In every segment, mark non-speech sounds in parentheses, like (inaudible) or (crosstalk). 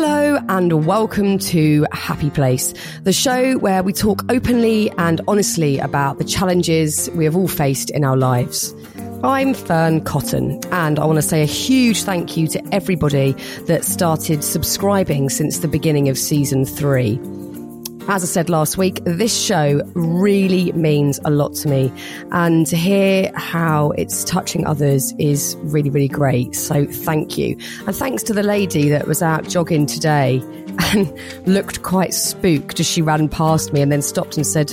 Hello and welcome to Happy Place, the show where we talk openly and honestly about the challenges we have all faced in our lives. I'm Fearne Cotton, and I want to say a huge thank you to everybody that started subscribing since the beginning of season three. As I said last week, this show really means a lot to me. And to hear how it's touching others is really, really great. So thank you. And thanks to the lady that was out jogging today (laughs) and looked quite spooked as she ran past me and then stopped and said,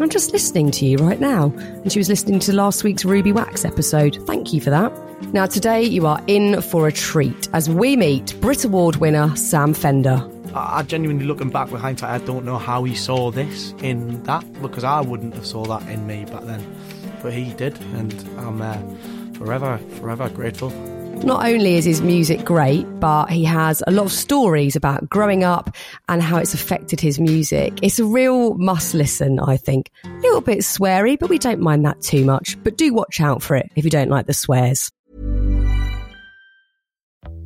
I'm just listening to you right now. And she was listening to last week's Ruby Wax episode. Thank you for that. Now, today you are in for a treat as we meet Brit Award winner Sam Fender. I genuinely, looking back with hindsight, I don't know how he saw this in that because I wouldn't have saw that in me back then, but he did, and I'm uh, forever, forever grateful. Not only is his music great, but he has a lot of stories about growing up and how it's affected his music. It's a real must listen, I think. A little bit sweary, but we don't mind that too much. But do watch out for it if you don't like the swears.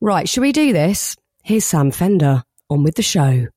Right, shall we do this? Here's Sam Fender on with the show.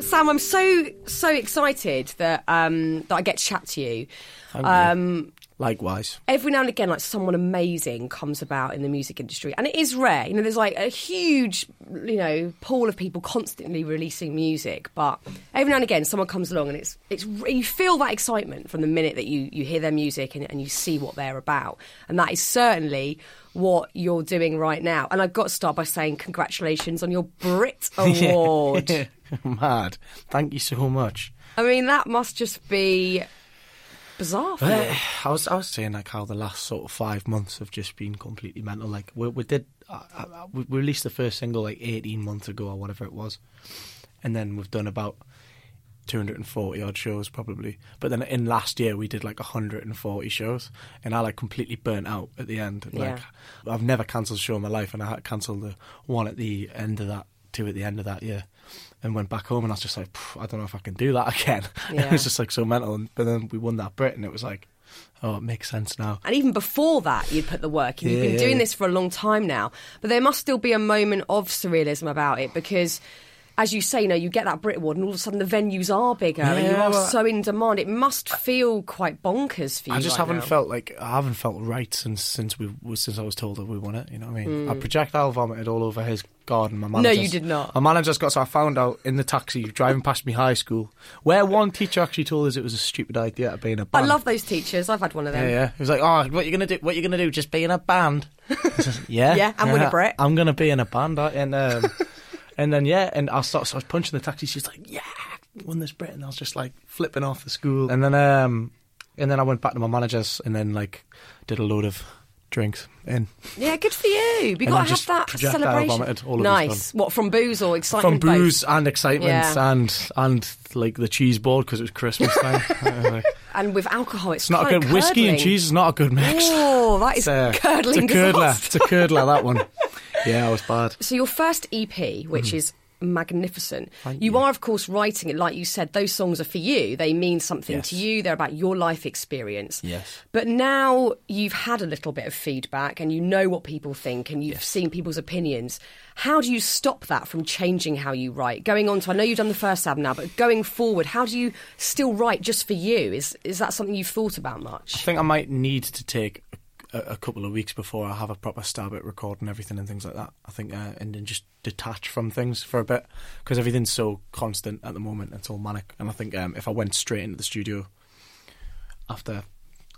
Sam, I'm so so excited that um, that I get to chat to you. Um, Likewise, every now and again, like someone amazing comes about in the music industry, and it is rare. You know, there's like a huge, you know, pool of people constantly releasing music, but every now and again, someone comes along, and it's it's you feel that excitement from the minute that you you hear their music and, and you see what they're about, and that is certainly what you're doing right now. And I've got to start by saying congratulations on your Brit (laughs) Award. (laughs) mad. Thank you so much. I mean, that must just be bizarre. (sighs) I was I was saying like how the last sort of five months have just been completely mental. Like we, we did, uh, uh, we we released the first single like eighteen months ago or whatever it was, and then we've done about two hundred and forty odd shows probably. But then in last year we did like hundred and forty shows, and I like completely burnt out at the end. Like Yeah. I've never cancelled a show in my life, and I had cancelled the one at the end of that, two at the end of that year. And went back home, and I was just like, I don't know if I can do that (laughs) again. Yeah. it was just like so mental. And, but then we won that Brit, and it was like, oh, it makes sense now. And even before that, you'd put the work in. You've Yeah, been doing yeah. this for a long time now. But there must still be a moment of surrealism about it because, as you say, you know, you get that Brit Award and all of a sudden the venues are bigger and you are well- so in demand. It must feel quite bonkers for you. I just right haven't now. felt like I haven't felt right since since we since I was told that we won it. You know what I mean? I Mm. projectile vomited all over his garden. My manager. No, you did not. My manager's got. So I found out in the taxi driving past me high school, where one teacher actually told us it was a stupid idea to be in a band. I love those teachers. I've had one of them. Yeah, yeah. He was like, "Oh, what you gonna do? What you gonna do? Just be in a band?" (laughs) Said, yeah, Yeah, and win a Brit." I'm gonna be in a band, and um, (laughs) and then yeah, and I started. So I was punching the taxi. She's like, "Yeah, won this Brit," and I was just like flipping off the school. And then um, and then I went back to my managers, and then like did a load of drinks in Yeah, good for you. You And got to have that celebration. all over his nice. What from booze or excitement? from both? booze and excitement Yeah. and and like the cheese board because it was Christmas time. (laughs) (laughs) And with alcohol, it's, it's not a good whiskey and cheese is not a good mix. Oh, that is a, curdling it's a curdler. disaster. It's a curdler that one. (laughs) Yeah, I was bad. So your first EP, which mm-hmm. is magnificent. Thank you you. are of course writing it like you said. Those songs are for you. They mean something Yes. to you. They're about your life experience. Yes. But now you've had a little bit of feedback and you know what people think and you've seen people's opinions. How do you stop that from changing how you write? Going on to, I know you've done the first album now, but going forward, how do you still write just for you? Is is that something you've thought about much? I think I might need to take a, a couple of weeks before I have a proper stab at recording everything and things like that. I think, uh, and then just detach from things for a bit because everything's so constant at the moment. It's all manic, and I think um, if I went straight into the studio, after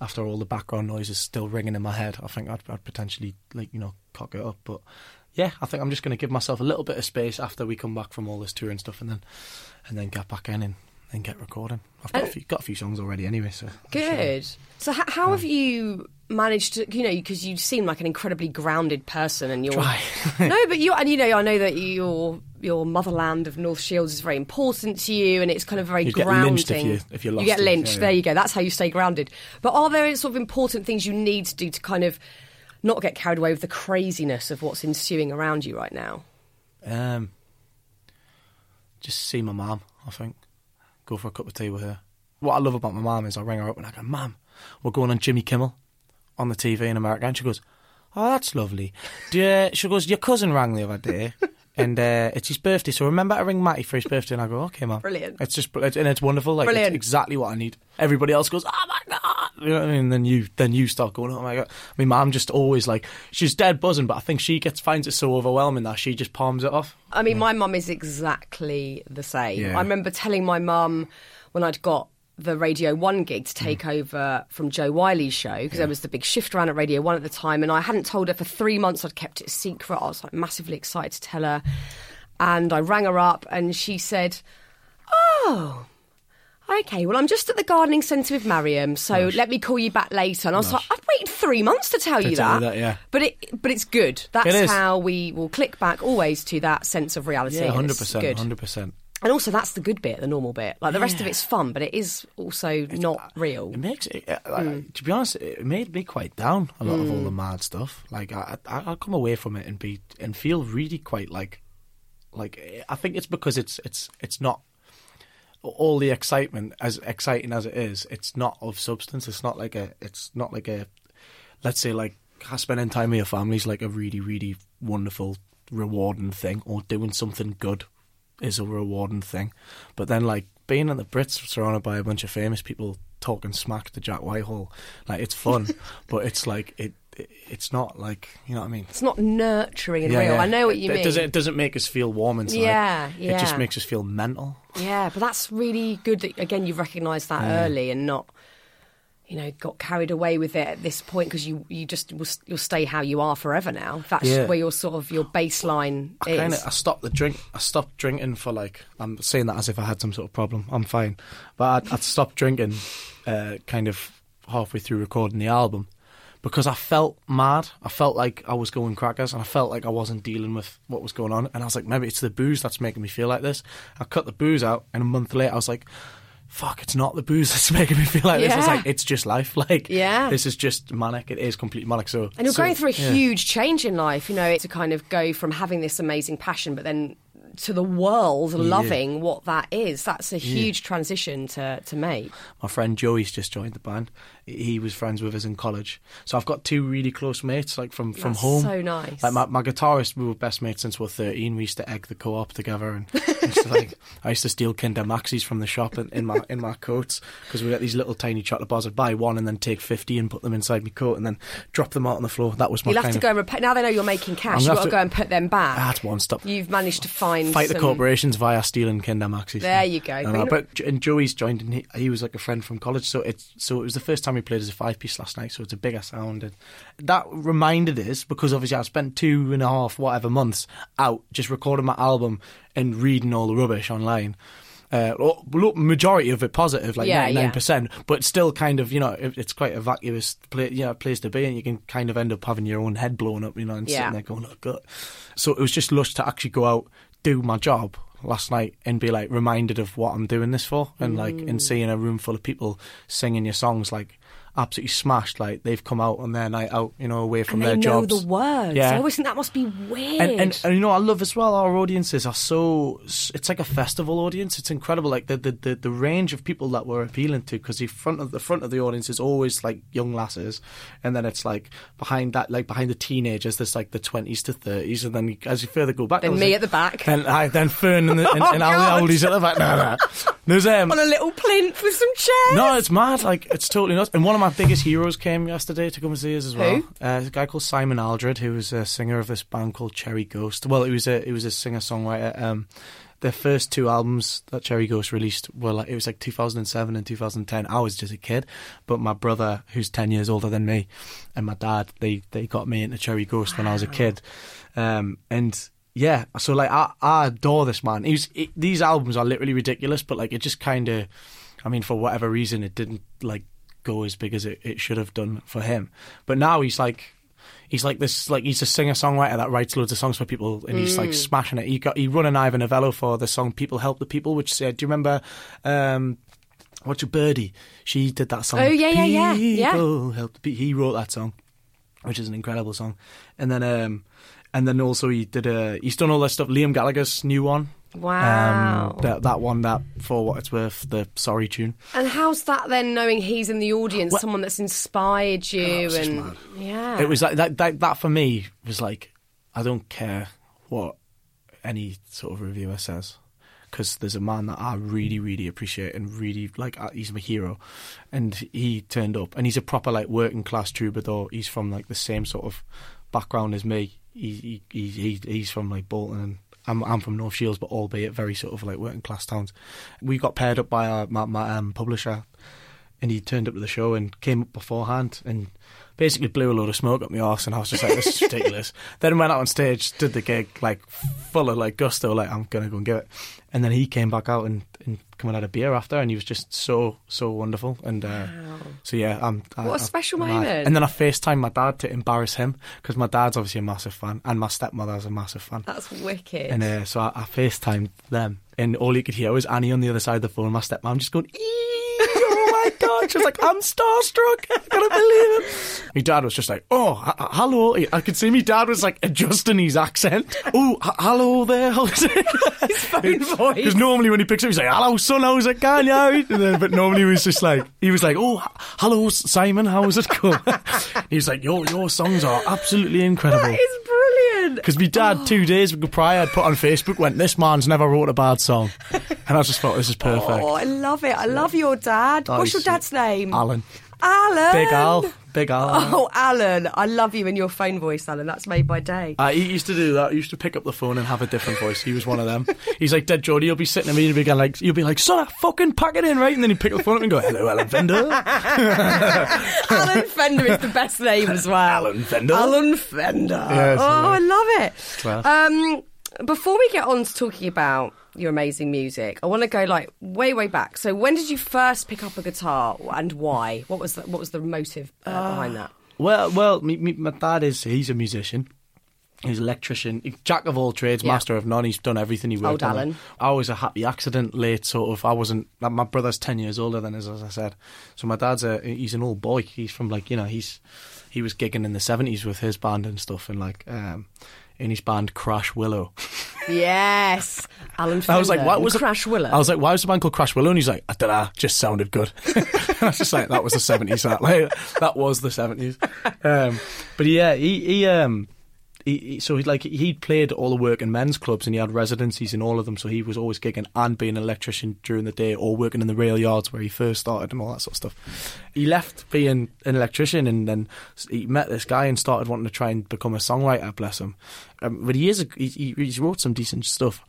after all the background noise is still ringing in my head, I think I'd, I'd potentially like you know cock it up. But yeah, I think I'm just going to give myself a little bit of space after we come back from all this tour and stuff, and then and then get back in and, and get recording. I've got a few, got a few songs already anyway, so Good. So, h- how have you managed to, you know, because you seem like an incredibly grounded person, and you're Try. (laughs) no, but you and you know, I know that your your motherland of North Shields is very important to you, and it's kind of very get grounding. lynched if you- if you lost get it. lynched. Yeah, There yeah. you go. That's how you stay grounded. But are there sort of important things you need to do to kind of not get carried away with the craziness of what's ensuing around you right now? Um, just see my mum. I think go for a cup of tea with her. What I love about my mum is I ring her up and I go, "Mum, we're going on Jimmy Kimmel on the TV in America," and she goes, "Oh, that's lovely." (laughs) Do you, she goes, "Your cousin rang the other day." And uh, it's his birthday, so remember to ring Matty for his birthday. And I go, okay, mum. Brilliant. It's just, it's, and it's wonderful. Like, Brilliant. it's exactly what I need. Everybody else goes, oh my god, you know what I mean? And then you, then you start going, oh my god. I mean, mum just always like, she's dead buzzing, but I think she gets finds it so overwhelming that she just palms it off. I mean, my mum is exactly the same. Yeah. I remember telling my mum when I'd got the Radio 1 gig to hmm. take over from Jo Whiley's show, because there was the big shift around at Radio 1 at the time, and I hadn't told her for three months. I'd kept it a secret. I was like massively excited to tell her. And I rang her up, and she said, Oh, okay, well, I'm just at the gardening centre with Mariam, so let me call you back later. And I was like, I've waited three months to tell you tell that. that, yeah. But, it, but it's good. That's It how we will click back always to that sense of reality. Yeah, and hundred it's percent, good. hundred percent. And also, that's the good bit, the normal bit. Like the rest of it's fun, but it is also not real. It makes it. uh, like, To be honest, it made me quite down. A lot of all the mad stuff. Like I, I, I'll come away from it and be and feel really quite like, like I think it's because it's it's it's not all the excitement as exciting as it is. It's not of substance. It's not like a. It's not like a. Let's say like spending time with your family is like a really really wonderful rewarding thing, or doing something good is a rewarding thing. But then like being in the Brits surrounded by a bunch of famous people talking smack to Jack Whitehall, like it's fun, (laughs) but it's like it, it it's not like you know what I mean. It's not nurturing and Yeah, real. yeah. I know what it, you it mean. Doesn't, it doesn't make us feel warm inside. Yeah, yeah. It just makes us feel mental. Yeah, but that's really good that again you've recognised that early and not, you know, got carried away with it at this point because you you just will, you'll stay how you are forever now. That's Yeah. where your sort of your baseline I is. kind of I stopped the drink. I stopped drinking for like I'm saying that as if I had some sort of problem. I'm fine, but I, I stopped drinking, uh, kind of halfway through recording the album, because I felt mad. I felt like I was going crackers, and I felt like I wasn't dealing with what was going on. And I was like, maybe it's the booze that's making me feel like this. I cut the booze out, and a month later, I was like. Fuck! It's not the booze that's (laughs) making me feel like this. It's like it's just life. (laughs) Like Yeah. this is just manic. It is completely manic. So And you're so, going through a yeah. huge change in life, you know, to kind of go from having this amazing passion, but then to the world loving what that is. That's a huge transition to, to make. My friend Joey's just joined the band. He was friends with us in college, so I've got two really close mates, like from from That's home. so nice. Like my, my guitarist, we were best mates since we were thirteen. We used to egg the co-op together, and I used to, like I used to steal Kinder Maxis from the shop in, in my in my coats because we got these little tiny chocolate bars. I'd buy one and then take fifty and put them inside my coat and then drop them out on the floor. That was my You'll have to go and repay. Now they know you're making cash, you've got to go and put them back. That's one stop. You've managed to find fight the corporations via stealing Kinder Maxis. There you go. And, But but and Joey's joined, and he, he was like a friend from college. So it's so it was the first time we played as a five piece last night. So it's a bigger sound, and that reminded us because obviously I spent two and a half whatever months out just recording my album and reading all the rubbish online. Uh, well, majority of it positive, like ninety nine percent, but still kind of you know it, it's quite a vacuous play, you know, place to be, and you can kind of end up having your own head blown up, you know, and Yeah. sitting there going, "Oh God." So it was just lush to actually go out, do my job last night, and be like reminded of what I'm doing this for, and like Mm. and seeing a room full of people singing your songs like absolutely smashed, like they've come out on their night out, you know, away from and their know jobs. the words. Yeah. I always think that must be weird. And, and, and you know, I love as well. Our audiences are so. It's like a festival audience. It's incredible, like the the, the, the range of people that we're appealing to. Because the front of the front of the audience is always like young lasses, and then it's like behind that, like behind the teenagers, there's like the twenties to thirties, and then as you further go back, Then me like- at the back. then I then Fern and, the, and, (laughs) Oh, and all the oldies at the back. No, no. There's um. (laughs) on a little plinth with some chairs. No, it's mad. Like it's totally nuts. And one of my biggest heroes came yesterday to come and see us as well. Who? Uh, a guy called Simon Aldred, who was a singer of this band called Cherry Ghost. Well, he was a he was a singer songwriter. Um, their first two albums that Cherry Ghost released were like it was like 2007 and 2010. I was just a kid, but my brother, who's 10 years older than me, and my dad, they they got me into Cherry Ghost when I was a kid, um, and yeah, so like I, I adore this man. He's it, these albums are literally ridiculous, but like it just kind of, I mean, for whatever reason, it didn't like go as big as it, it should have done for him. But now he's like he's like this like he's a singer songwriter that writes loads of songs for people and he's like smashing it. He got he run an Ivor Novello for the song People Help the People, which said do you remember um what's your Birdy? She did that song. Oh, yeah, yeah, yeah, yeah. People help the people. He wrote that song, which is an incredible song. And then um and then also he did a he's done all that stuff. Liam Gallagher's new one. Wow. Um, that that one that for what it's worth the sorry tune. and how's that then, knowing he's in the audience, Well- someone that's inspired you? Just and yeah, It was like that, that. That for me was like, I don't care what any sort of reviewer says, because there's a man that I really, really appreciate and really like. uh, He's my hero, and he turned up, and he's a proper like working class troubadour. He's from like the same sort of background as me. He, he, he, he he's from like Bolton and. I'm, I'm from North Shields, but albeit very sort of like working class towns. We got paired up by our, my, my um, publisher, and he turned up to the show and came up beforehand and basically blew a load of smoke up my arse and I was just like, this is ridiculous. (laughs) then went out on stage, did the gig like full of like gusto, like I'm gonna go and give it. And then he came back out and, and come and had a beer after and he was just so, so wonderful. And uh, so yeah, I'm I- What a I- special moment. And then I FaceTimed my dad to embarrass him because my dad's obviously a massive fan and my stepmother's a massive fan. that's wicked. And uh, so I, I FaceTimed them, and all you could hear was Annie on the other side of the phone. My stepmom just going, "Ee, "Oh my god!" She was like, "I'm starstruck. I can't believe it." (laughs) My dad was just like, "Oh, h- hello." I could see my dad was like adjusting his accent. Oh, h- hello there. (laughs) It? phone voice. Because normally when he picks up, he's like, "Hello, son. How's it going?" Yeah. Then, but normally he was just like, he was like, "Oh, h- hello, Simon. How's it going?" (laughs) he was like, "Your your songs are absolutely incredible." that is brilliant. Because my dad, two oh. days ago prior, had put on Facebook, went, This man's never wrote a bad song. And I just thought, This is perfect. Oh, I love it. I love your dad. Oh, What's your dad's name? Alan. Alan. Big Al. Big Al. Oh, Alan. I love you in your phone voice, Alan. That's made by day. Uh, he used to do that. He used to pick up the phone and have a different voice. He was one of them. He's like dead Geordie. you'll be sitting at me and he'll be like, you'll be like, son, fucking pack it in, right? And then he'd pick up the phone up and go, hello, Alan Fender. (laughs) Alan Fender is the best name as well. Alan Fender. Alan Fender. Yeah, it's oh, I love it. Class. Um, before we get on to talking about your amazing music, I want to go like way, way back. So, when did you first pick up a guitar and why? What was the, what was the motive uh, behind that? Well, well, me, me, my dad is, he's a musician. He's an electrician, jack of all trades, Yeah. master of none. He's done everything he worked Old on. Alan. I was a happy accident late, sort of. I wasn't. My brother's ten years older than us, as I said. So my dad's a. He's an old boy. He's from like you know he's he was gigging in the seventies with his band and stuff, and like um in his band Crash Willow. Yes, Alan Fender. I was like, what was? Crash Willow? I was like, why was the band called Crash Willow? And he's like, I don't know, just sounded good. (laughs) I was just like, that was the seventies. That (laughs) like, that was the seventies. Um, but yeah, he, he um. He, so he like he played all the work in men's clubs and he had residencies in all of them. So he was always gigging and being an electrician during the day or working in the rail yards where he first started and all that sort of stuff. He left being an electrician and then he met this guy and started wanting to try and become a songwriter. Bless him. Um, but he is a, he, he, he wrote some decent stuff,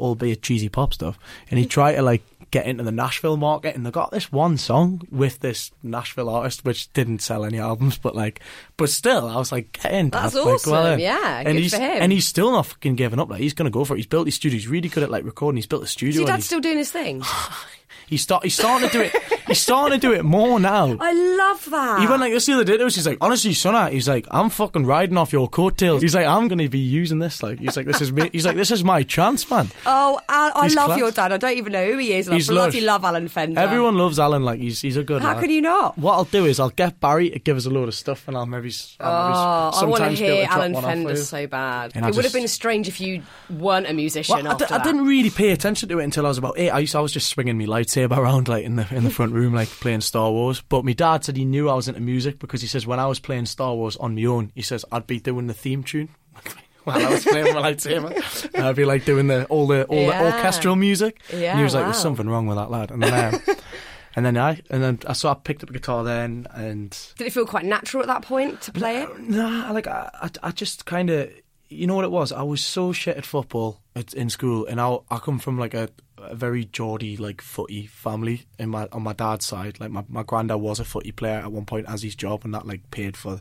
albeit cheesy pop stuff. And he tried to like get into the Nashville market and they got this one song with this Nashville artist which didn't sell any albums but like but still I was like get in That's Like, awesome, in. yeah, and good he's for him. and he's still not fucking giving up like he's gonna go for it he's built his studio he's really good at like recording he's built a Is studio your and dad still doing his thing? (sighs) (laughs) he's, start, he's starting to do it he's starting to do it more now I love that. he went like this the other day. He's like, honestly, son, he's like, I'm fucking riding off your coattails. He's like, I'm going to be using this. Like, he's like, this is me. He's like, this is my chance, man. Oh, Al- I He's love class. your dad. I don't even know who he is. and He's I bloody lush. love Alan Fender. Everyone loves Alan. Like, he's he's a good. How lad. can you not? What I'll do is I'll get Barry to give us a load of stuff, and I'll maybe. I'll maybe Oh, I want to sometimes be able hear Alan one off for Fender so bad. And I it would have been strange if you weren't a musician Well, I, after d- I that. didn't really pay attention to it until I was about eight. I used I was just swinging my lightsaber around like in the in the front room, like playing Star Wars. But my dad said he knew I was into music because he says when I was playing Star Wars on my own, he says I'd be doing the theme tune. (laughs) While I was playing my lightsaber, and I'd be like doing the all the all Yeah. the orchestral music. Yeah, and he was like, "There's something wrong with that lad." And then, um, (laughs) and then I and then I so I picked up a guitar then, and Did it feel quite natural at that point to play it? Nah, like I, I, I just kind of you know what it was? I was so shit at football at, in school, and I I come from like a, a very Geordie like footy family in my on my dad's side. Like my my granddad was a footy player at one point as his job, and that like paid for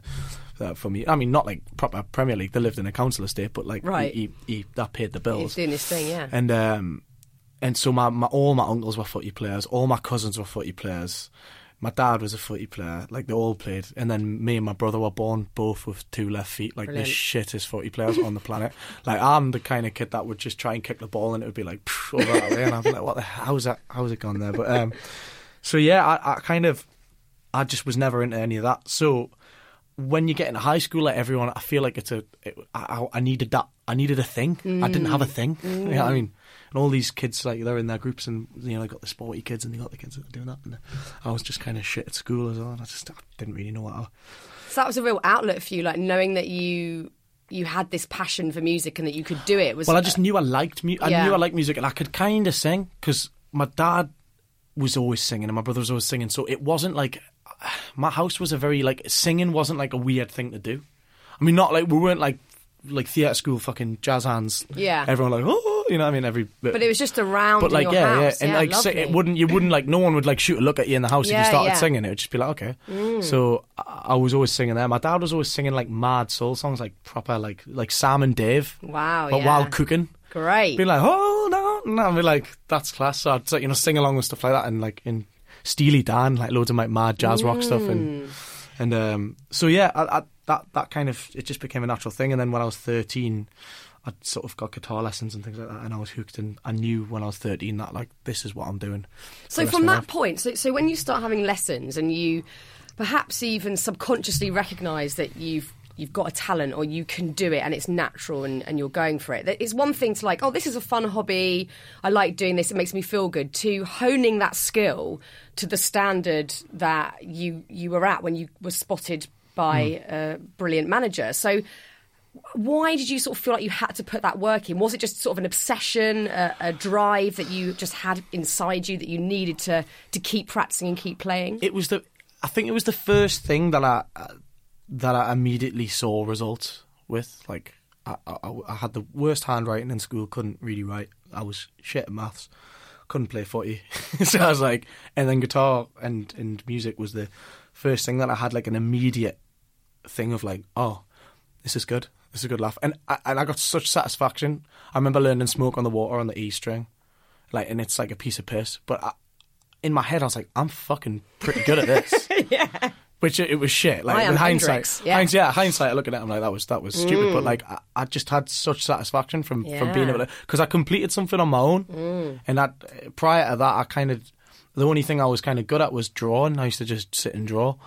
that for me. I mean, not like proper Premier League. They lived in a council estate, but like Right. he, he, he that paid the bills. He's doing this thing, yeah. And um, and so my, my all my uncles were footy players, all my cousins were footy players. My dad was a footy player, like they all played. And then me and my brother were born both with two left feet, like Brilliant. the shittest footy players on the planet. (laughs) Like I'm the kind of kid that would just try and kick the ball and it would be like over that way, and I'd be like, "What the how's that? How's it gone there?" But um, so yeah, I, I kind of, I just was never into any of that. So when you get into high school, like everyone, I feel like it's a. It, I, I needed that. I needed a thing. I didn't have a thing. You know what I mean? And all these kids, like they're in their groups, and you know, they got the sporty kids, and they got the kids that are doing that. And I was just kind of shit at school as well. And I just I didn't really know what. I, So that was a real outlet for you, like knowing that you you had this passion for music and that you could do it. Was Well, I just knew I liked music. I Yeah. knew I liked music, and I could kind of sing because my dad was always singing, and my brother was always singing. So it wasn't like (sighs) my house was a very like singing wasn't like a weird thing to do. I mean, not like we weren't like like theatre school fucking jazz hands. Yeah. everyone like oh, you know what I mean every. but it was just around But in like your yeah, house. yeah, and like si- it wouldn't you wouldn't like no one would like shoot a look at you in the house if you started yeah. Mm. singing. It would just be like okay. So I, was always singing there. My dad was always singing like mad soul songs, like proper like like Sam and Dave. Wow, but yeah. while cooking Great. be like, hold on, no, I'd be like, that's class. So I'd you know sing along with stuff like that, and like in Steely Dan, like loads of like mad jazz rock stuff, and and um, so yeah, I, I, that that kind of it just became a natural thing. And then when I was thirteen, I sort of got guitar lessons and things like that, and I was hooked. And I knew when I was thirteen that like this is what I'm doing. So from that life. point, so so when you start having lessons and you perhaps even subconsciously recognise that you've you've got a talent or you can do it and it's natural and, and you're going for it. It's one thing to like, oh, this is a fun hobby. I like doing this. It makes me feel good. To honing that skill to the standard that you you were at when you were spotted by Hmm. a brilliant manager. So why did you sort of feel like you had to put that work in? Was it just sort of an obsession, a, a drive that you just had inside you that you needed to to keep practicing and keep playing? it was the I think it was the first thing that I that I immediately saw results with. Like I, I, I had the worst handwriting in school, couldn't really write. I was shit at maths, couldn't play footy. (laughs) so I was like, and then guitar and and music was the first thing that I had like an immediate thing of like, oh, this is good. This is a good laugh, and I, and I got such satisfaction. I remember learning "Smoke on the Water" on the E string, like, and it's like a piece of piss. But I, in my head, I was like, I'm fucking pretty good at this. (laughs) yeah. Which it, it was shit. Like oh, I in hindsight, Hendrix, yeah. hinds- yeah, hindsight, looking at it, I'm like, that was that was stupid. But mm. like, I, I just had such satisfaction from from being able to because I completed something on my own, mm. and that prior to that, I kind of the only thing I was kind of good at was drawing. I used to just sit and draw.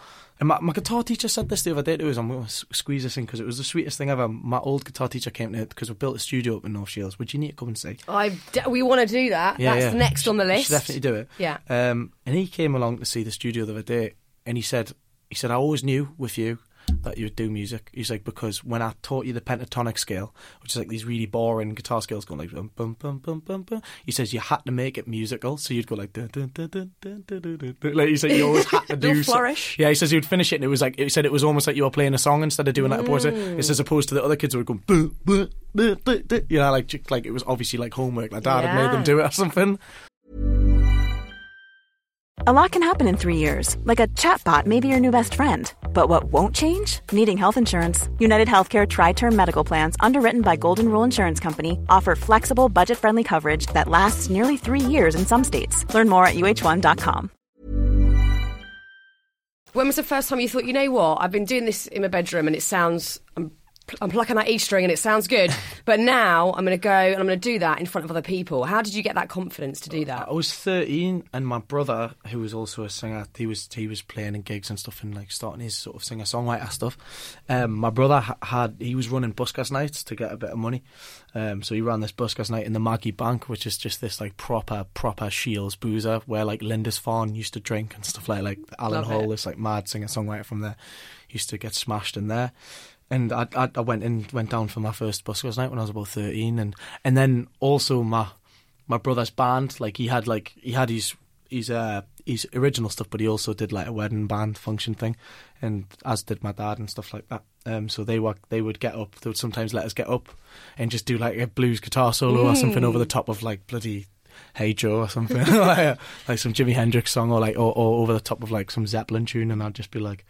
And my, my guitar teacher said this the other day to us. I'm going to squeeze this in because it was the sweetest thing ever. My old guitar teacher came to because we built a studio up in North Shields, Would you need to come and see. I we want to do that. Yeah, That's next on the You should list. definitely do it. Yeah. Um, and he came along to see the studio the other day, and he said, he said, I always knew with you that you would do music. He's like, because when I taught you the pentatonic scale, which is like these really boring guitar scales going like bum bum bum bum bum, bum. he says you had to make it musical, so you'd go like dun, dun, dun, dun, dun, dun, dun, dun. like he said you always had to (laughs) do flourish. So, yeah, he says you'd finish it, and it was like he said it was almost like you were playing a song instead of doing like mm. a. It's as opposed to the other kids who would go boo boo. You know, like like it was obviously like homework. Like dad yeah. had made them do it or something. A lot can happen in three years, like a chatbot may be your new best friend. But what won't change? Needing health insurance. United Healthcare TriTerm Medical Plans, underwritten by Golden Rule Insurance Company, offer flexible, budget friendly coverage that lasts nearly three years in some states. Learn more at uh1.com. When was the first time you thought, you know what? I've been doing this in my bedroom and it sounds. I'm, I'm plucking that E string and it sounds good, (laughs) but now I'm going to go and I'm going to do that in front of other people. How did you get that confidence to do that? I was thirteen, and my brother, who was also a singer, he was he was playing in gigs and stuff, and like starting his sort of singer songwriter stuff. Um, my brother had he was running buskers nights to get a bit of money, um, so he ran this buskers night in the Maggie Bank, which is just this like proper proper Shields boozer where like Lindisfarne used to drink and stuff like like Alan Love Hall, it. this like mad singer songwriter from there, used to get smashed in there. And I, I I went in went down for my first buskers night when I was about thirteen, and and then also my my brother's band like he had like he had his his uh his original stuff, but he also did like a wedding band function thing, and as did my dad and stuff like that. Um, so they were they would get up. They would sometimes let us get up and just do like a blues guitar solo or something over the top of like bloody Hey Joe or something (laughs) like, like some Jimi Hendrix song or like or, or over the top of like some Zeppelin tune, and I'd just be like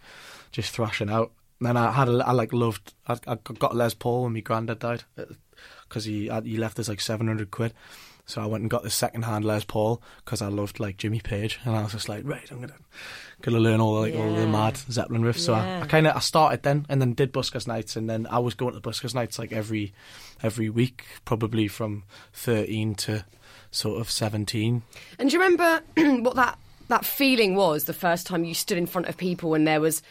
just thrashing out. And then I had a, I like loved I, I got Les Paul when my granddad died uh, because he uh, he left us like seven hundred quid. So I went and got the second hand Les Paul because I loved like Jimmy Page, and I was just like, right, I'm gonna gonna learn all the, like all the mad Zeppelin riffs. So I, Yeah. I kind of I started then, and then did buskers nights, and then I was going to the buskers nights like every every week, probably from thirteen to sort of seventeen. And do you remember (clears throat) what that that feeling was the first time you stood in front of people and there was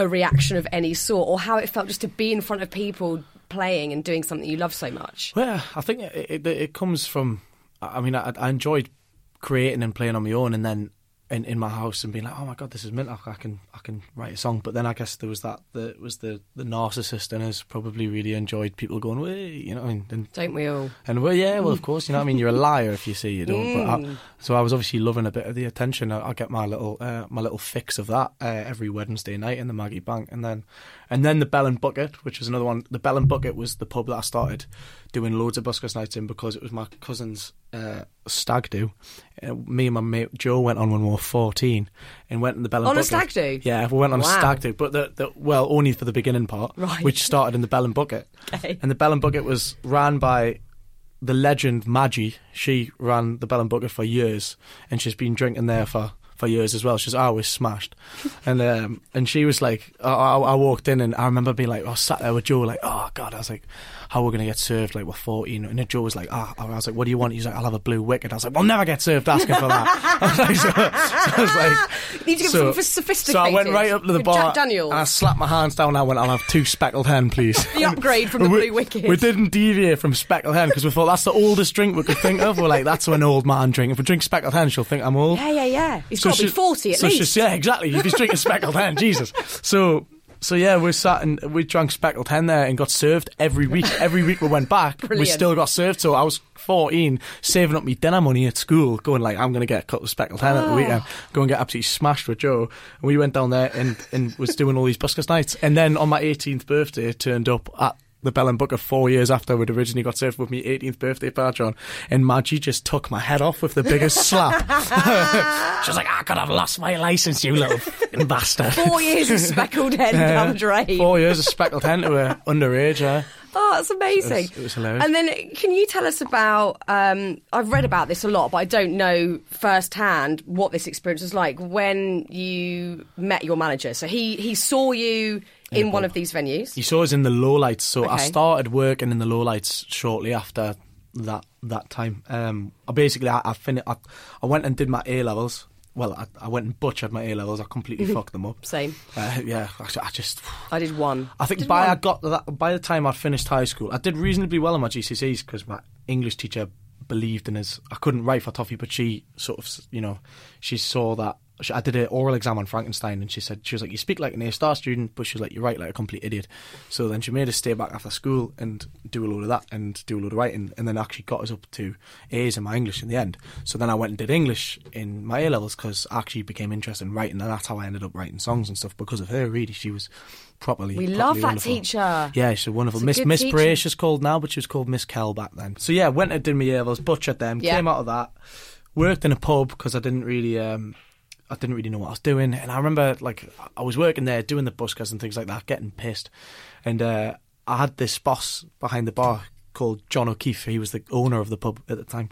a reaction of any sort, or how it felt just to be in front of people playing and doing something you love so much? Well, I think it, it, it comes from. I mean, I, I enjoyed creating and playing on my own, and then in, in my house and being like, oh my god, this is mint. I, I can I can write a song. But then I guess there was that the was the the narcissist in us probably really enjoyed people going, way, you know, what I mean, and Don't we all? and well, yeah, well, of course, you know, what I mean, you're a liar if you say you don't. But I, so I was obviously loving a bit of the attention. I, I get my little uh, my little fix of that uh, every Wednesday night in the Maggie Bank, and then and then the Bell and Bucket, which was another one. The Bell and Bucket was the pub that I started doing loads of buskers nights in because it was my cousin's uh, stag do. Uh, me and my mate Joe went on when we were fourteen and went in the Bell and bucket. On a stag do? Yeah, we went on Wow. a stag do, but the, the well only for the beginning part, Right. which started in the Bell and Bucket. Okay. And the Bell and Bucket was ran by the legend Maggie. She ran the Bell and Bucket for years, and she's been drinking there for, for years as well. She's always smashed, (laughs) and um, and she was like, I, I I walked in and I remember being like, I was sat there with Joe, like, oh god, I was like, how we're gonna get served? Like we're fourteen, and then Joe was like, ah, I was like, what do you want? He's like, I'll have a blue WKD. I was like, we'll never get served asking for that. (laughs) I was like, so, so I was like, You (laughs) need to get so, sophisticated. so I went right up to the bar and I slapped my hands down. And I went, I'll have two speckled hen, please. (laughs) the upgrade from the we, Blue WKD. We didn't deviate from speckled hen because we thought that's the oldest drink we could think of. We're like, that's an old man drink. If we drink speckled hen, she'll think I'm old. Yeah, yeah, yeah. He's got to be 40 at so least. she's- yeah, exactly. If he's drinking speckled hen, Jesus. So. So yeah, we sat and we drank speckled hen there and got served every week. (laughs) Every week we went back, we still got served. So I was 14, saving up my dinner money at school, going like, I'm going to get a couple of speckled hen at the oh. weekend, go and get absolutely smashed with Joe. And we went down there and, and was doing all these buskers nights. And then on my 18th birthday, turned up at the Bell and Bucket four years after we'd originally got served with my 18th birthday party on, and Maggie just took my head off with the biggest (laughs) slap. she was like, I could have lost my license, you little fucking bastard. Four years of speckled hen (laughs) down the drain. Four years of speckled hen to her underage, yeah. Oh, that's amazing. It was- it was hilarious. And then, can you tell us about? Um, I've read about this a lot, but I don't know firsthand what this experience was like when you met your manager. So he he saw you in one of these venues. He saw us in the lowlights, so I started working in the lowlights shortly after that that time. Um, I basically I, I, fin- I I went and did my A levels. Well, I, I went and butchered my A levels. I completely (laughs) fucked them up. Same. Uh, yeah, I, I just. I did one. I think Did by one. I got that by the time I finished high school, I did reasonably well on my GCSEs because my English teacher believed in us. I couldn't write for toffee, but she sort of, you know, she saw that. She- I did an oral exam on Frankenstein, and she said she was like, "You speak like an A star student, but she was like, you write like a complete idiot." So then she made us stay back after school and do a load of that and do a load of writing, and then actually got us up to A's in my English in the end. So then I went and did English in my A levels because I actually became interested in writing, and that's how I ended up writing songs and stuff because of her. Really, she was properly. We properly love that wonderful. teacher. Yeah, she's wonderful. Miss Miss teacher. Bray, she's called now, but she was called Miss Kell back then. So yeah, went and did my A levels, butchered them, Yeah. came out of that, worked in a pub because I didn't really. Um, I didn't really know what I was doing, and I remember like I was working there doing the buskers and things like that, getting pissed, and uh, I had this boss behind the bar called John O'Keefe. He was the owner of the pub at the time,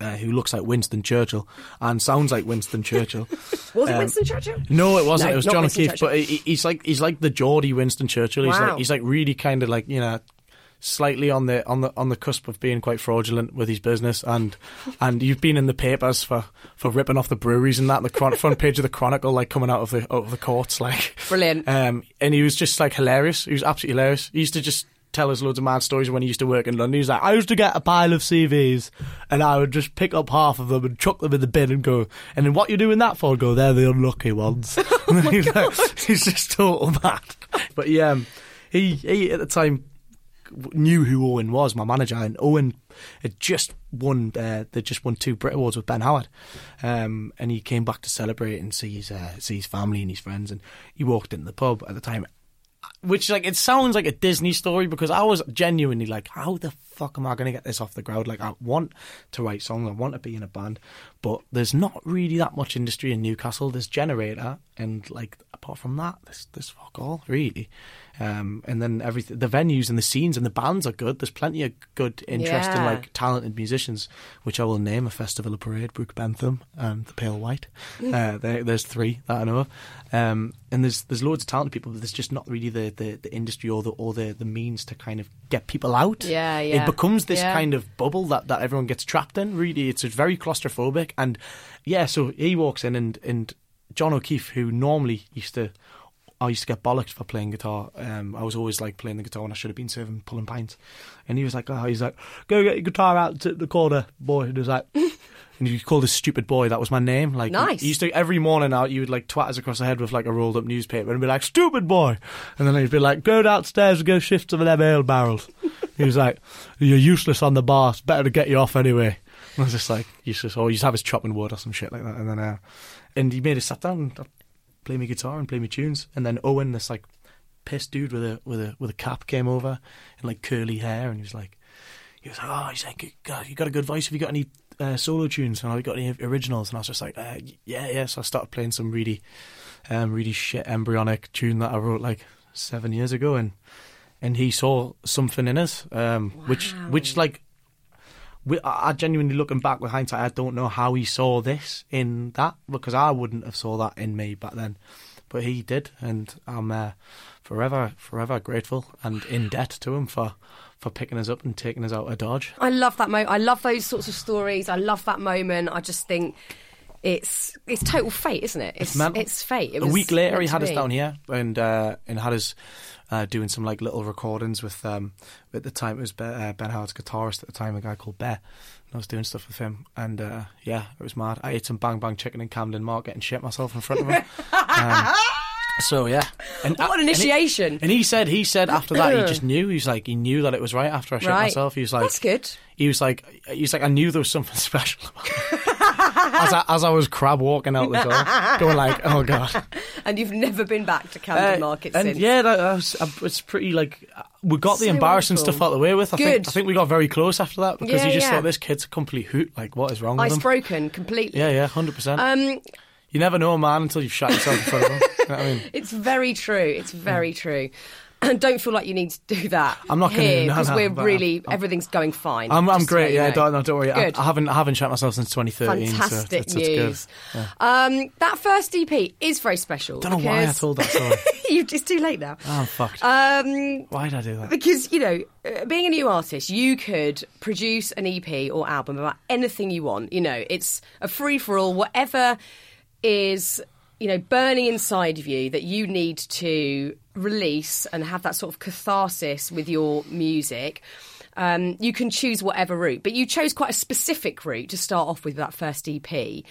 uh, who looks like Winston Churchill and sounds like Winston Churchill. (laughs) Was it um, Winston Churchill? No, it wasn't. No, it was John O'Keefe, but he, he's like he's like the Geordie Winston Churchill. He's Wow. like he's like really kind of like you know slightly on the on the on the cusp of being quite fraudulent with his business and and you've been in the papers for for ripping off the breweries and that the chron- front page of the Chronicle like coming out of the out of the courts like Brilliant. um and he was just like hilarious he was absolutely hilarious he used to just tell us loads of mad stories when he used to work in London. He was like, I used to get a pile of CVs and I would just pick up half of them and chuck them in the bin and go, and then what you doing that for? Go, they're the unlucky ones. (laughs) Oh (laughs) he's, like, he's just total mad. But yeah, he, he at the time knew who Owen was, my manager, and Owen had just won. Uh, they just won two Brit Awards with Ben Howard, um, and he came back to celebrate and see his uh, see his family and his friends. And he walked into the pub at the time, which like it sounds like a Disney story because I was genuinely like, how the fuck am I going to get this off the ground? Like, I want to write songs, I want to be in a band, but there's not really that much industry in Newcastle. There's Generator, and like apart from that, there's there's fuck all really. Um, and then everything, the venues and the scenes and the bands are good. There's plenty of good, interesting, Yeah. like talented musicians, which I will name: a Festival of Parade, Brooke Bentham, and the Pale White. uh, there, there's three that I know of. Um, and there's there's loads of talented people, but there's just not really the, the, the industry or the or the, the means to kind of get people out. Yeah, yeah. It becomes this Yeah. kind of bubble that, that everyone gets trapped in. Really, it's very claustrophobic. And yeah, so he walks in and and John O'Keefe, who normally used to. I used to get bollocked for playing guitar. Um, I was always like playing the guitar when I should have been serving pulling pints. And he was like, "Oh, he's like, go get your guitar out to the corner, boy." And he was like, (laughs) and he called us stupid boy. That was my name. Like, Nice. He used to every morning out. You would like twat us across the head with like a rolled up newspaper and be like, "Stupid boy," and then he'd be like, "Go downstairs and go shift some of them ale barrels." (laughs) he was like, "You're useless on the bar. It's better to get you off anyway." And I was just like, useless. Or he'd have his chopping wood or some shit like that. And then, uh, and he made us sat down and play me guitar and play me tunes. And then Owen, this like pissed dude with a with a with a cap, came over and like curly hair, and he was like, he was like, oh, he's like, God, you got a good voice. Have you got any uh, solo tunes? And have you got any originals? And I was just like, uh, yeah, yeah. So I started playing some really, um, really shit embryonic tune that I wrote like seven years ago, and and he saw something in us, um, which which like. We- I genuinely looking back with hindsight, I don't know how he saw this in that because I wouldn't have saw that in me back then, but he did, and I'm uh, forever, forever grateful and in debt to him for for picking us up and taking us out of Dodge. I love that moment. I love those sorts of stories. I love that moment. I just think it's it's total fate, isn't it? It's mental. it's fate. It a week later, he had us down here and uh, and had us uh, doing some like little recordings with um, at the time it was Ben, uh, ben Howard's guitarist at the time, a guy called Bear. And I was doing stuff with him, and uh, yeah, it was mad. I ate some bang bang chicken in Camden Market and shit myself in front of him. um, (laughs) so yeah, and What an and he- initiation. And he said, he said after that, he just (clears throat) knew. He was like, he knew that it was right after I shit Right. myself. He was like, That's good. he was like, he was like, I knew there was something (laughs) special about it. As, I, (laughs) as I was crab walking out the door, (laughs) going like, oh god. And you've never been back to Camden Uh, Market and since. yeah, that, that was, uh, it's pretty like uh, we got the embarrassing wonderful. stuff out of the way with. I Good. think I think we got very close after that because Yeah, you just yeah. thought this kid's a complete hoot. Like, what is wrong with Ice him? broken completely. Yeah, yeah, hundred percent. Um, You never know a man until you've shot yourself in front of him. (laughs) You know what I mean? it's very true. It's very true. And don't feel like you need to do that. I'm not here because no, we're really I'm- everything's going fine. I'm, I'm just so great. Yeah, know. don't, no, don't worry. I, I haven't I haven't shot myself since 2013. Fantastic it's, news. good. Um, that first EP is very special. Don't know why I told that story. (laughs) you, it's too late now. Oh, I'm fucked. Um, why did I do that? because you know, uh, being a new artist, you could produce an EP or album about anything you want. You know, it's a free for all. Whatever is you know burning inside of you that you need to release and have that sort of catharsis with your music. Um, you can choose whatever route, but you chose quite a specific route to start off with that first EP. You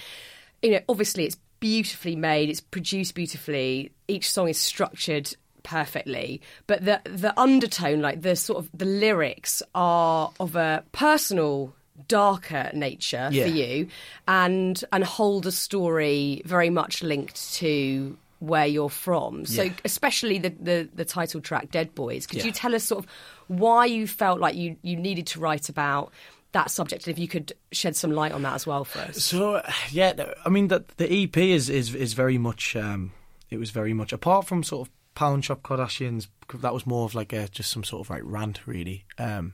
know, obviously it's beautifully made, it's produced beautifully. Each song is structured perfectly, but the the undertone, like the sort of the lyrics, are of a personal, darker nature Yeah. for you, and and hold a story very much linked to where you're from. So Yeah. especially the, the the title track "Dead Boys." Could Yeah. you tell us sort of why you felt like you you needed to write about? That subject, and if you could shed some light on that as well for us. So yeah, I mean the the EP is is is very much um it was very much apart from sort of Pound Shop Kardashians that was more of like a just some sort of like rant really. Um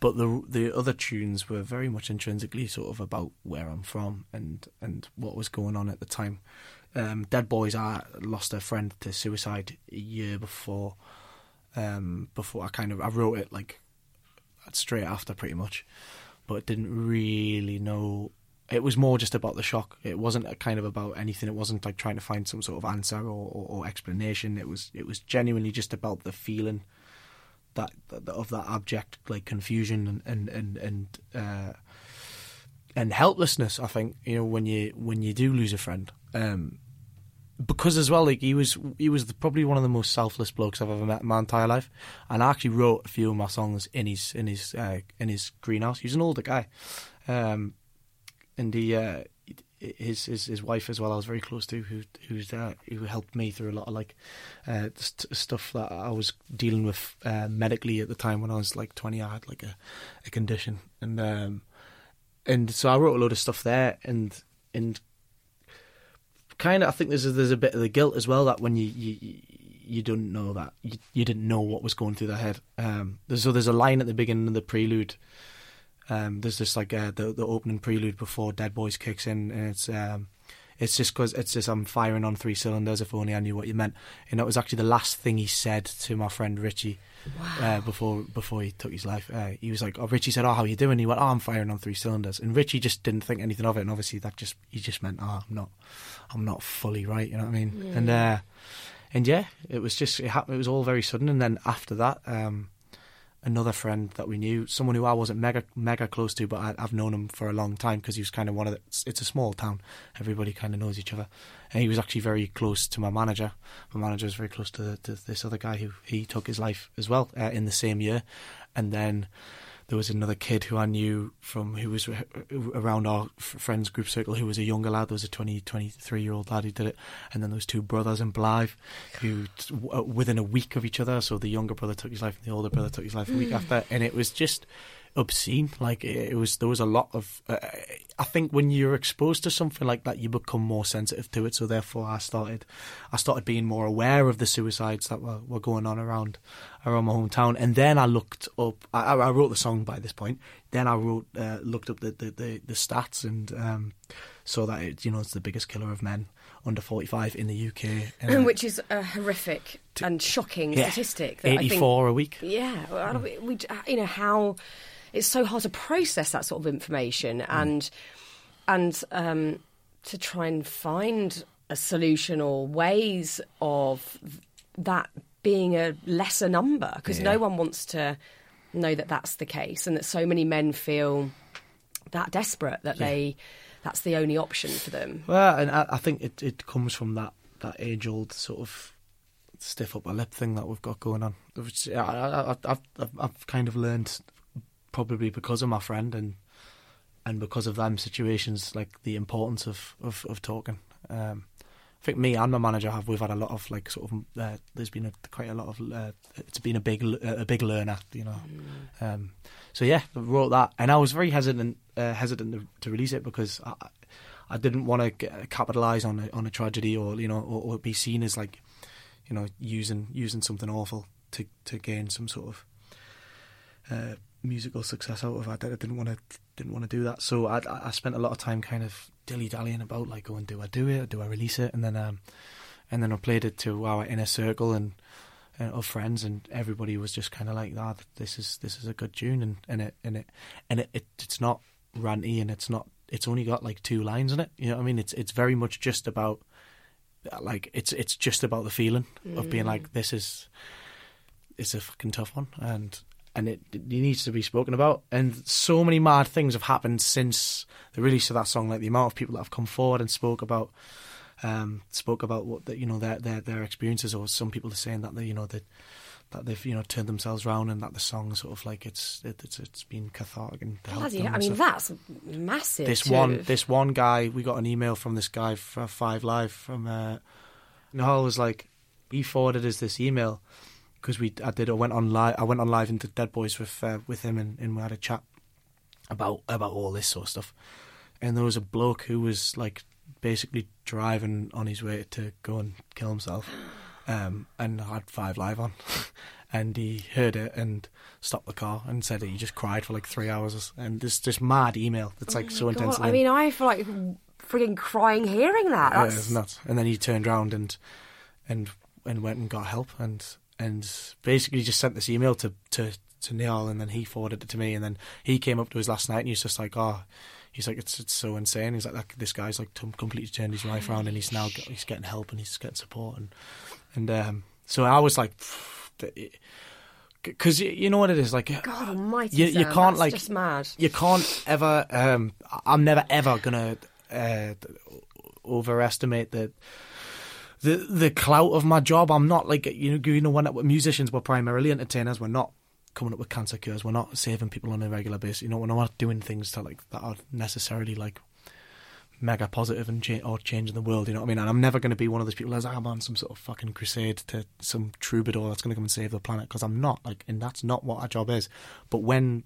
but the the other tunes were very much intrinsically sort of about where I'm from and and what was going on at the time. Um, Dead Boys, I lost a friend to suicide a year before. Um, before I kind of I wrote it like straight after, pretty much, but didn't really know. It was more just about the shock. It wasn't kind of about anything. It wasn't like trying to find some sort of answer or, or, or explanation. It was it was genuinely just about the feeling that, of that abject like confusion and and and and, uh, and helplessness. I think you know when you when you do lose a friend, um, because as well, like he was, he was the, probably one of the most selfless blokes I've ever met in my entire life. And I actually wrote a few of my songs in his in his uh, in his greenhouse. He's an older guy, um, and he. Uh, his, his his wife as well. I was very close to who who's uh, who helped me through a lot of like uh, st- stuff that I was dealing with uh, medically at the time when I was like twenty. I had like a, a condition, and um, and so I wrote a load of stuff there, and and kind of I think there's a, there's a bit of the guilt as well that when you you you don't know that you, you didn't know what was going through their head. Um, there's, so there's a line at the beginning of the prelude um, there's just like uh, the the opening prelude before Dead Boys kicks in, and it's um, it's just because it's just I'm firing on three cylinders. If only I knew what you meant. And that was actually the last thing he said to my friend Richie Wow. uh, before before he took his life. Uh, he was like, "Oh, Richie said, oh, how you doing?" He went, "Oh, I'm firing on three cylinders." And Richie just didn't think anything of it, and obviously that just he just meant, "Oh, I'm not, I'm not fully right." You know what I mean? And uh, and yeah, it was just it happened. It was all very sudden, and then after that. Um, another friend that we knew, someone who I wasn't mega mega close to, but I, I've known him for a long time because he was kind of one of the. It's, it's a small town, everybody kind of knows each other, and he was actually very close to my manager. My manager was very close to, the, to this other guy who he took his life as well uh, in the same year, and then there was another kid who I knew from who was around our friends group circle who was a younger lad. There was a 20, 23 year old lad who did it, and then there was two brothers in Blyth who uh, within a week of each other. So the younger brother took his life, and the older brother took his life a week after, and it was just obscene. Like it, it was, there was a lot of. Uh, I think when you're exposed to something like that, you become more sensitive to it. So therefore, I started, I started being more aware of the suicides that were, were going on around around my hometown. And then I looked up. I, I wrote the song by this point. Then I wrote, uh, looked up the the, the, the stats and um, saw that it, you know it's the biggest killer of men under 45 in the UK. (clears throat) And, Which is a horrific and shocking yeah, statistic. That I think 84 a week. Yeah, we, we- you know how it's so hard to process that sort of information and and um, to try and find a solution or ways of that being a lesser number because no one wants to know that that's the case and that so many men feel that desperate that they that's the only option for them. Well, and I, I think it, it comes from that, that age old sort of stiff upper lip thing that we've got going on. Which I, I, I, I've, I've I've kind of learned probably because of my friend and and because of them situations, like the importance of of, of talking. Um, I think me and my manager have we've had a lot of like sort of uh, there's been a, quite a lot of uh, it's been a big a big learner, you know. Um, so yeah, I wrote that, and I was very hesitant uh, hesitant to, to release it because I, I didn't want to capitalize on a, on a tragedy or you know or, or be seen as like you know using using something awful to to gain some sort of uh, musical success out of it. I didn't want to didn't want to do that, so I, I spent a lot of time kind of dilly dallying about like, going, do I do it or do I release it? And then um, and then I played it to our inner circle and uh, of friends, and everybody was just kind of like, "Ah, this is this is a good tune," and, and it and it and it, it it's not ranty and it's not it's only got like two lines in it. You know what I mean? It's it's very much just about like it's it's just about the feeling of being like this is it's a fucking tough one and and it, it needs to be spoken about. And so many mad things have happened since the release of that song like the amount of people that have come forward and spoke about um spoke about what the, you know their their their experiences. Or some people are saying that they you know that that they've you know turned themselves around and that the song sort of like it's it, it's it's been cathartic and Bloody I mean, that's massive. this to one this one guy we got an email from this guy for five live from uh Nihal was like he forwarded us this email because we I did I went on live I went on live into Dead Boys with uh, with him and, and we had a chat about about all this sort of stuff and there was a bloke who was like basically driving on his way to go and kill himself um and had five live on (laughs) and he heard it and stopped the car and said that he just cried for like three hours and this this mad email that's like so Oh God, intense I mean, I feel like freaking crying hearing that. yeah, it's nuts. And then he turned around and and and went and got help and and basically just sent this email to to to Neil and then he forwarded it to me and then he came up to us last night and he's just like oh he's like it's it's so insane he's like that, this guy's like completely turned his life around and he's now he's getting help and he's getting support and and um so I was like because you know what it is like God Almighty. You- you can't, like- just mad. you can't ever. Um, I'm never ever gonna uh, overestimate the the the clout of my job. I'm not like you know you know when musicians were primarily entertainers. We're not coming up with cancer cures. We're not saving people on a regular basis. You know, we're not doing things to like that are necessarily like mega positive and cha- or changing the world. You know what I mean? And I'm never going to be one of those people as I'm on some sort of fucking crusade to some troubadour that's going to come and save the planet because I'm not. Like, and that's not what our job is. But when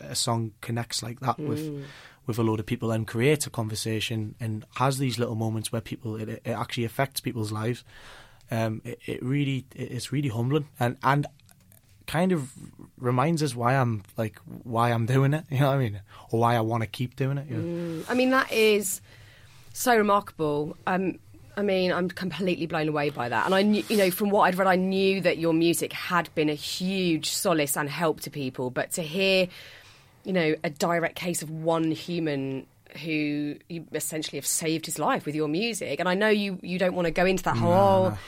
a song connects like that mm. with with a load of people and creates a conversation and has these little moments where people it, it actually affects people's lives. Um, it, it really it's really humbling and and kind of reminds us why I'm like why I'm doing it. (laughs) You know what I mean, or why I want to keep doing it. You know? mm, I mean, that is so remarkable. Um, I mean, I'm completely blown away by that. And I knew, you know, from what I'd read, I knew that your music had been a huge solace and help to people. But to hear, you know, a direct case of one human who you essentially have saved his life with your music, and I know you you don't want to go into that whole. No.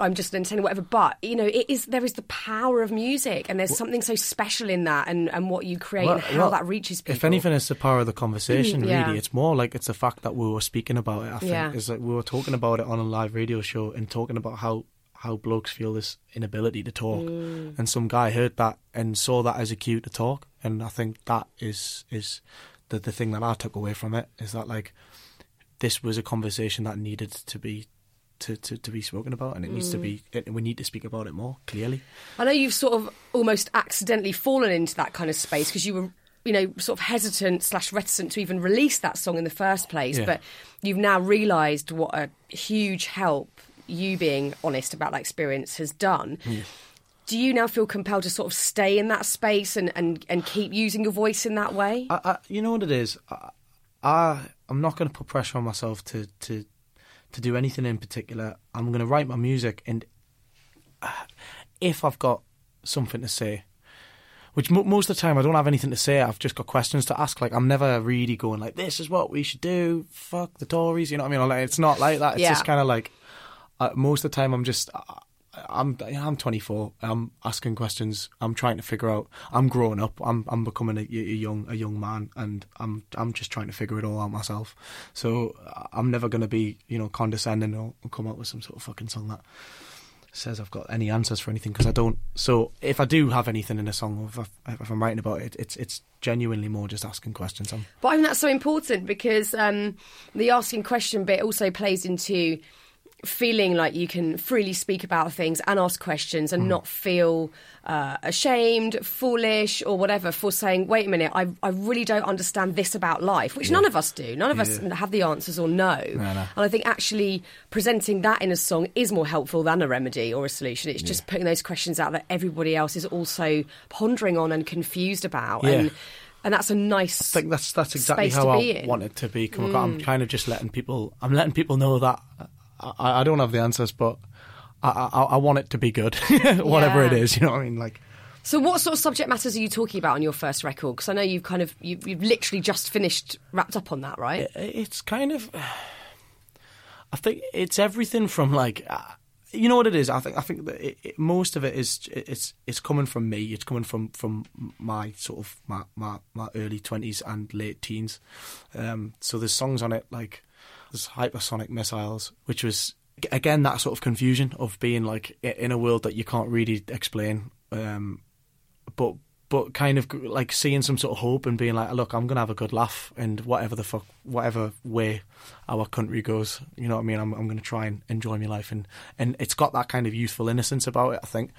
I'm just entertaining whatever. But you know, it is there is the power of music, and there's well, something so special in that, and, and what you create well, and how well, that reaches people. If anything, it's the power of the conversation. Mm, yeah. Really, it's more like it's the fact that we were speaking about it. I think yeah. is like we were talking about it on a live radio show and talking about how how blokes feel this inability to talk, mm. and some guy heard that and saw that as a cue to talk, and I think that is is the the thing that I took away from it is that like this was a conversation that needed to be to, to, to be spoken about, and it needs to be. Mm. It, we need to speak about it more clearly. I know you've sort of almost accidentally fallen into that kind of space because you were, you know, sort of hesitant slash reticent to even release that song in the first place. Yeah. But you've now realised what a huge help you being honest about that experience has done. Mm. Do you now feel compelled to sort of stay in that space and, and, and keep using your voice in that way? I, I, you know what it is. I, I I'm not going to put pressure on myself to to to do anything in particular. I'm going to write my music, and uh, if I've got something to say, which mo- most of the time I don't have anything to say, I've just got questions to ask. Like I'm never really going like, "This is what we should do." Fuck the Tories, you know what I mean? Like, it's not like that. It's yeah. just kind of like uh, most of the time I'm just. Uh, I'm I'm 24. I'm asking questions. I'm trying to figure out. I'm growing up. I'm I'm becoming a, a, young a young man, and I'm I'm just trying to figure it all out myself. So I'm never going to be you know condescending or, or come up with some sort of fucking song that says I've got any answers for anything because I don't. So if I do have anything in a song, if, I, if I'm writing about it, it's it's genuinely more just asking questions. I'm, but I think that's so important because um, the asking question bit also plays into feeling like you can freely speak about things and ask questions and mm. not feel uh, ashamed, foolish, or whatever for saying, wait a minute, I, I really don't understand this about life, which yeah. none of us do. None of yeah. us have the answers or know. No, no. And I think actually presenting that in a song is more helpful than a remedy or a solution. It's yeah. just putting those questions out that everybody else is also pondering on and confused about. And, and that's a nice. I think that's that's exactly how I in. want it to be. Mm. I'm kind of just letting people. I'm letting people know that I, I don't have the answers, but I, I, I want it to be good, (laughs) whatever yeah. it is. You know what I mean? Like. So, what sort of subject matters are you talking about on your first record? Because I know you've kind of you've, you've, literally just finished wrapped up on that, right? It, it's kind of. I think it's everything from like. Uh, you know what it is. I think I think that it, it, most of it is it's it's coming from me. It's coming from from my sort of my my, my early twenties and late teens. Um, so there's songs on it like there's hypersonic missiles, which was again that sort of confusion of being like in a world that you can't really explain, um, but but kind of like seeing some sort of hope and being like, look, I'm gonna have a good laugh, and whatever the fuck, whatever way our country goes, you know what I mean. I'm I'm gonna try and enjoy my life, and and it's got that kind of youthful innocence about it. I think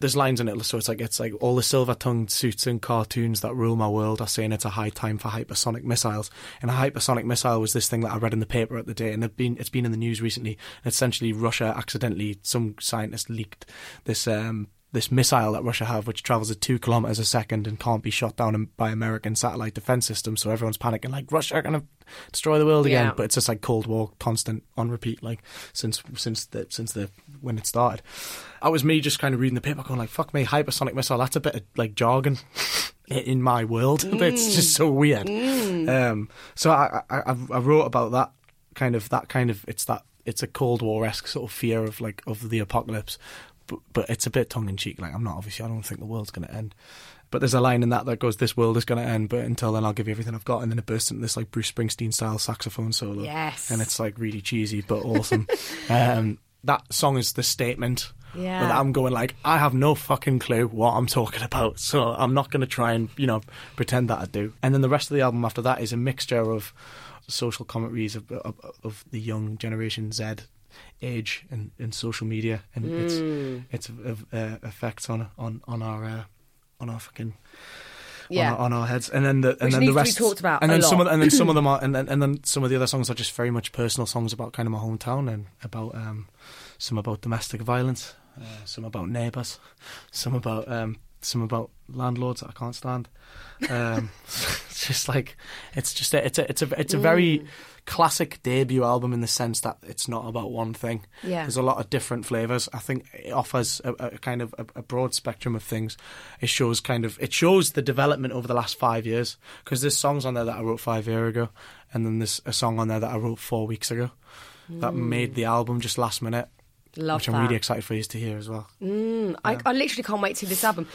there's lines in it, so it's like it's like all the silver-tongued suits and cartoons that rule my world are saying it's a high time for hypersonic missiles, and a hypersonic missile was this thing that I read in the paper at the day, and it's been it's been in the news recently. Essentially, Russia accidentally, some scientist leaked this. Um, this missile that Russia have, which travels at two kilometers a second and can't be shot down by American satellite defense systems. So everyone's panicking, like Russia are going to destroy the world again. Yeah. But it's just like Cold War, constant on repeat, like since since the since the when it started. That was me just kind of reading the paper, going like, "Fuck me, hypersonic missile." That's a bit of like jargon (laughs) in my world. Mm. (laughs) it's just so weird. Mm. Um, so I, I I wrote about that kind of that kind of it's that it's a Cold War esque sort of fear of like of the apocalypse, but, but it's a bit tongue in cheek. Like I'm not obviously I don't think the world's going to end. But there's a line in that that goes, "This world is going to end, but until then, I'll give you everything I've got." And then it bursts into this like Bruce Springsteen style saxophone solo. Yes, and it's like really cheesy but awesome. (laughs) um, that song is the statement. Yeah. But I'm going like I have no fucking clue what I'm talking about, so I'm not going to try and you know pretend that I do. And then the rest of the album after that is a mixture of social commentaries of, of, of the young generation Z age and, and social media and its its uh, effects on on on our uh, on our fucking Yeah. on, our, on our heads, and then the and Which then the rest talked about and then some of, and then some of them are, (clears throat) and then and then some of the other songs are just very much personal songs about kind of my hometown and about um, some about domestic violence, uh, some about neighbours, some about um, some about landlords that I can't stand. Um, it's (laughs) just like it's just a, it's a it's a it's a Mm. very classic debut album in the sense that it's not about one thing. Yeah. There's a lot of different flavors. I think it offers a, a kind of a, a broad spectrum of things. It shows kind of it shows the development over the last five years because there's songs on there that I wrote five years ago, and then there's a song on there that I wrote four weeks ago that made the album just last minute. Mm. Love which I'm that. really excited for you to hear as well. Mm, I, I literally can't wait to see this album.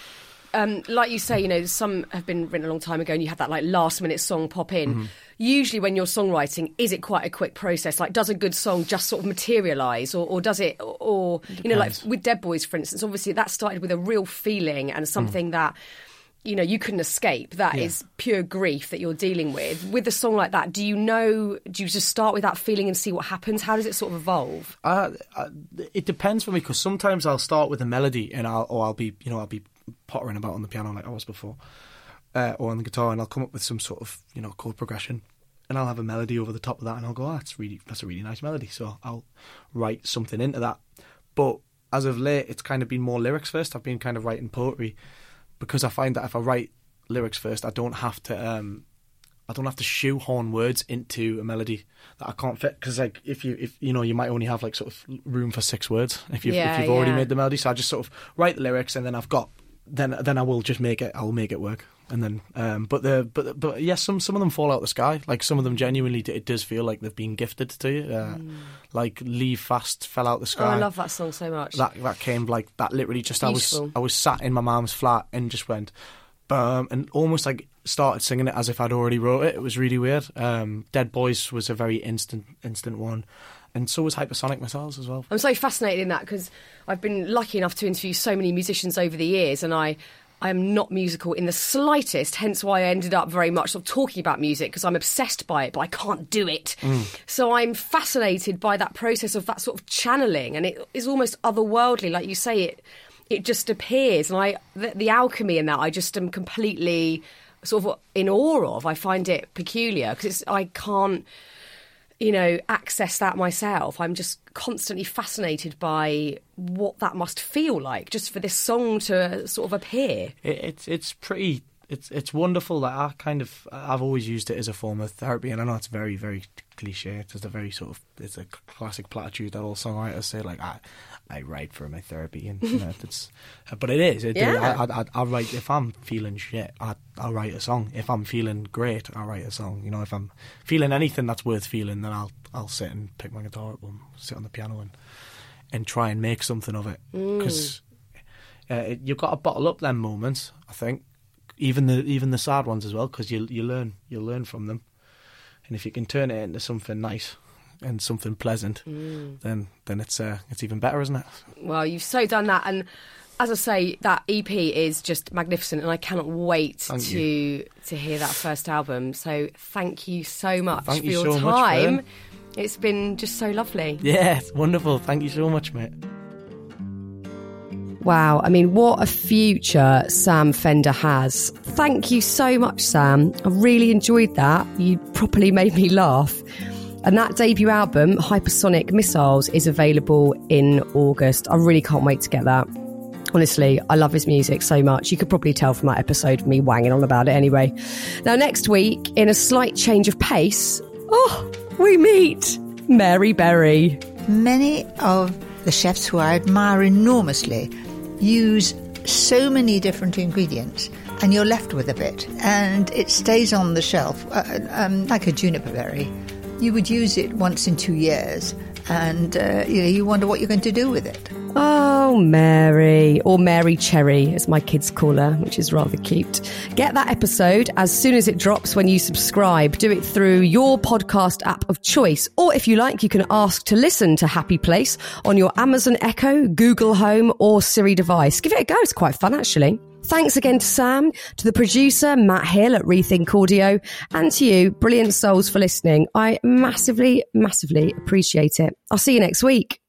Um, like you say, you know, some have been written a long time ago, and you have that like last minute song pop in. Mm-hmm. Usually, when you're songwriting, is it quite a quick process? Like, does a good song just sort of materialise, or, or does it, or you know, like with Dead Boys, for instance, obviously that started with a real feeling and something that. You know, you couldn't escape. That is. Yeah. pure grief that you're dealing with. With a song like that, do you know? Do you just start with that feeling and see what happens? How does it sort of evolve? Uh, uh, it depends for me because sometimes I'll start with a melody and I'll or I'll be you know I'll be pottering about on the piano like I was before, uh, or on the guitar and I'll come up with some sort of you know chord progression, and I'll have a melody over the top of that and I'll go oh, that's really that's a really nice melody so I'll write something into that, but as of late it's kind of been more lyrics first. I've been kind of writing poetry because I find that if I write lyrics first I don't have to. Um, I don't have to shoehorn words into a melody that I can't fit because like if you if you know you might only have like sort of room for six words if you've Yeah, if you've already yeah. made the melody so I just sort of write the lyrics and then I've got then then I will just make it I'll make it work and then um but the but but yes some some of them fall out the sky like some of them genuinely it does feel like they've been gifted to you uh, like leave fast fell out the Mm. Oh, sky I love that song so much. that that came like that literally just I was I was sat in my mum's flat and just went bum and almost like started singing it as if I'd already wrote it. It was really weird. Um, Dead Boys was a very instant instant one. And so was Hypersonic Missiles as well. I'm so fascinated in that because I've been lucky enough to interview so many musicians over the years, and I. I am not musical in the slightest, hence why I ended up very much sort of talking about music because I'm obsessed by it, but I can't do it. Mm. So I'm fascinated by that process of that sort of channeling, and it is almost otherworldly, like you say. It it just appears, and I the, the alchemy in that I just am completely sort of in awe of. I find it peculiar because I can't you know, access that myself. I'm just constantly fascinated by what that must feel like just for this song to sort of appear. It, it's it's pretty it's it's wonderful that I kind of I've always used it as a form of therapy, and I know it's very very cliche. It's just a very sort of it's a classic platitude that all songwriters say like I I write for my therapy, and you know (laughs) it's but it is. It, Yeah. I, I, I, I write if I'm feeling shit, I I'll write a song. If I'm feeling great, I'll write a song. You know, if I'm feeling anything that's worth feeling, then I'll I'll sit and pick my guitar up and sit on the piano and and try and make something of it because uh, you've got to bottle up them moments. I think even the even the sad ones as well because you you learn you learn from them, and if you can turn it into something nice and something pleasant, then then it's uh, it's even better, isn't it? Well, you've so done that. And as I say, that EP is just magnificent, and I cannot wait Thank to you. to hear that first album. So thank you so much Thank for you your so time. Fearne. it's been just so lovely. Yeah, it's wonderful. Thank you so much, mate. Wow, I mean, what a future Sam Fender has. Thank you so much, Sam. I really enjoyed that. You properly made me laugh. And that debut album, Hypersonic Missiles, is available in August. I really can't wait to get that. Honestly, I love his music so much. You could probably tell from that episode me wanging on about it anyway. Now, next week, in a slight change of pace, oh, we meet Mary Berry. Many of the chefs who I admire enormously use so many different ingredients, and you're left with a bit, and it stays on the shelf uh, um, like a juniper berry. You would use it once in two years, and uh, you know you wonder what you're going to do with it. Oh, Mary, or Mary Cherry, as my kids call her, which is rather cute. Get that episode as soon as it drops when you subscribe. Do it through your podcast app of choice, or if you like, you can ask to listen to Happy Place on your Amazon Echo, Google Home, or Siri device. Give it a go; it's quite fun, actually. Thanks again to Sam, to the producer, Matt Hill at Rethink Audio, and to you, brilliant souls, for listening. I massively, massively appreciate it. I'll see you next week.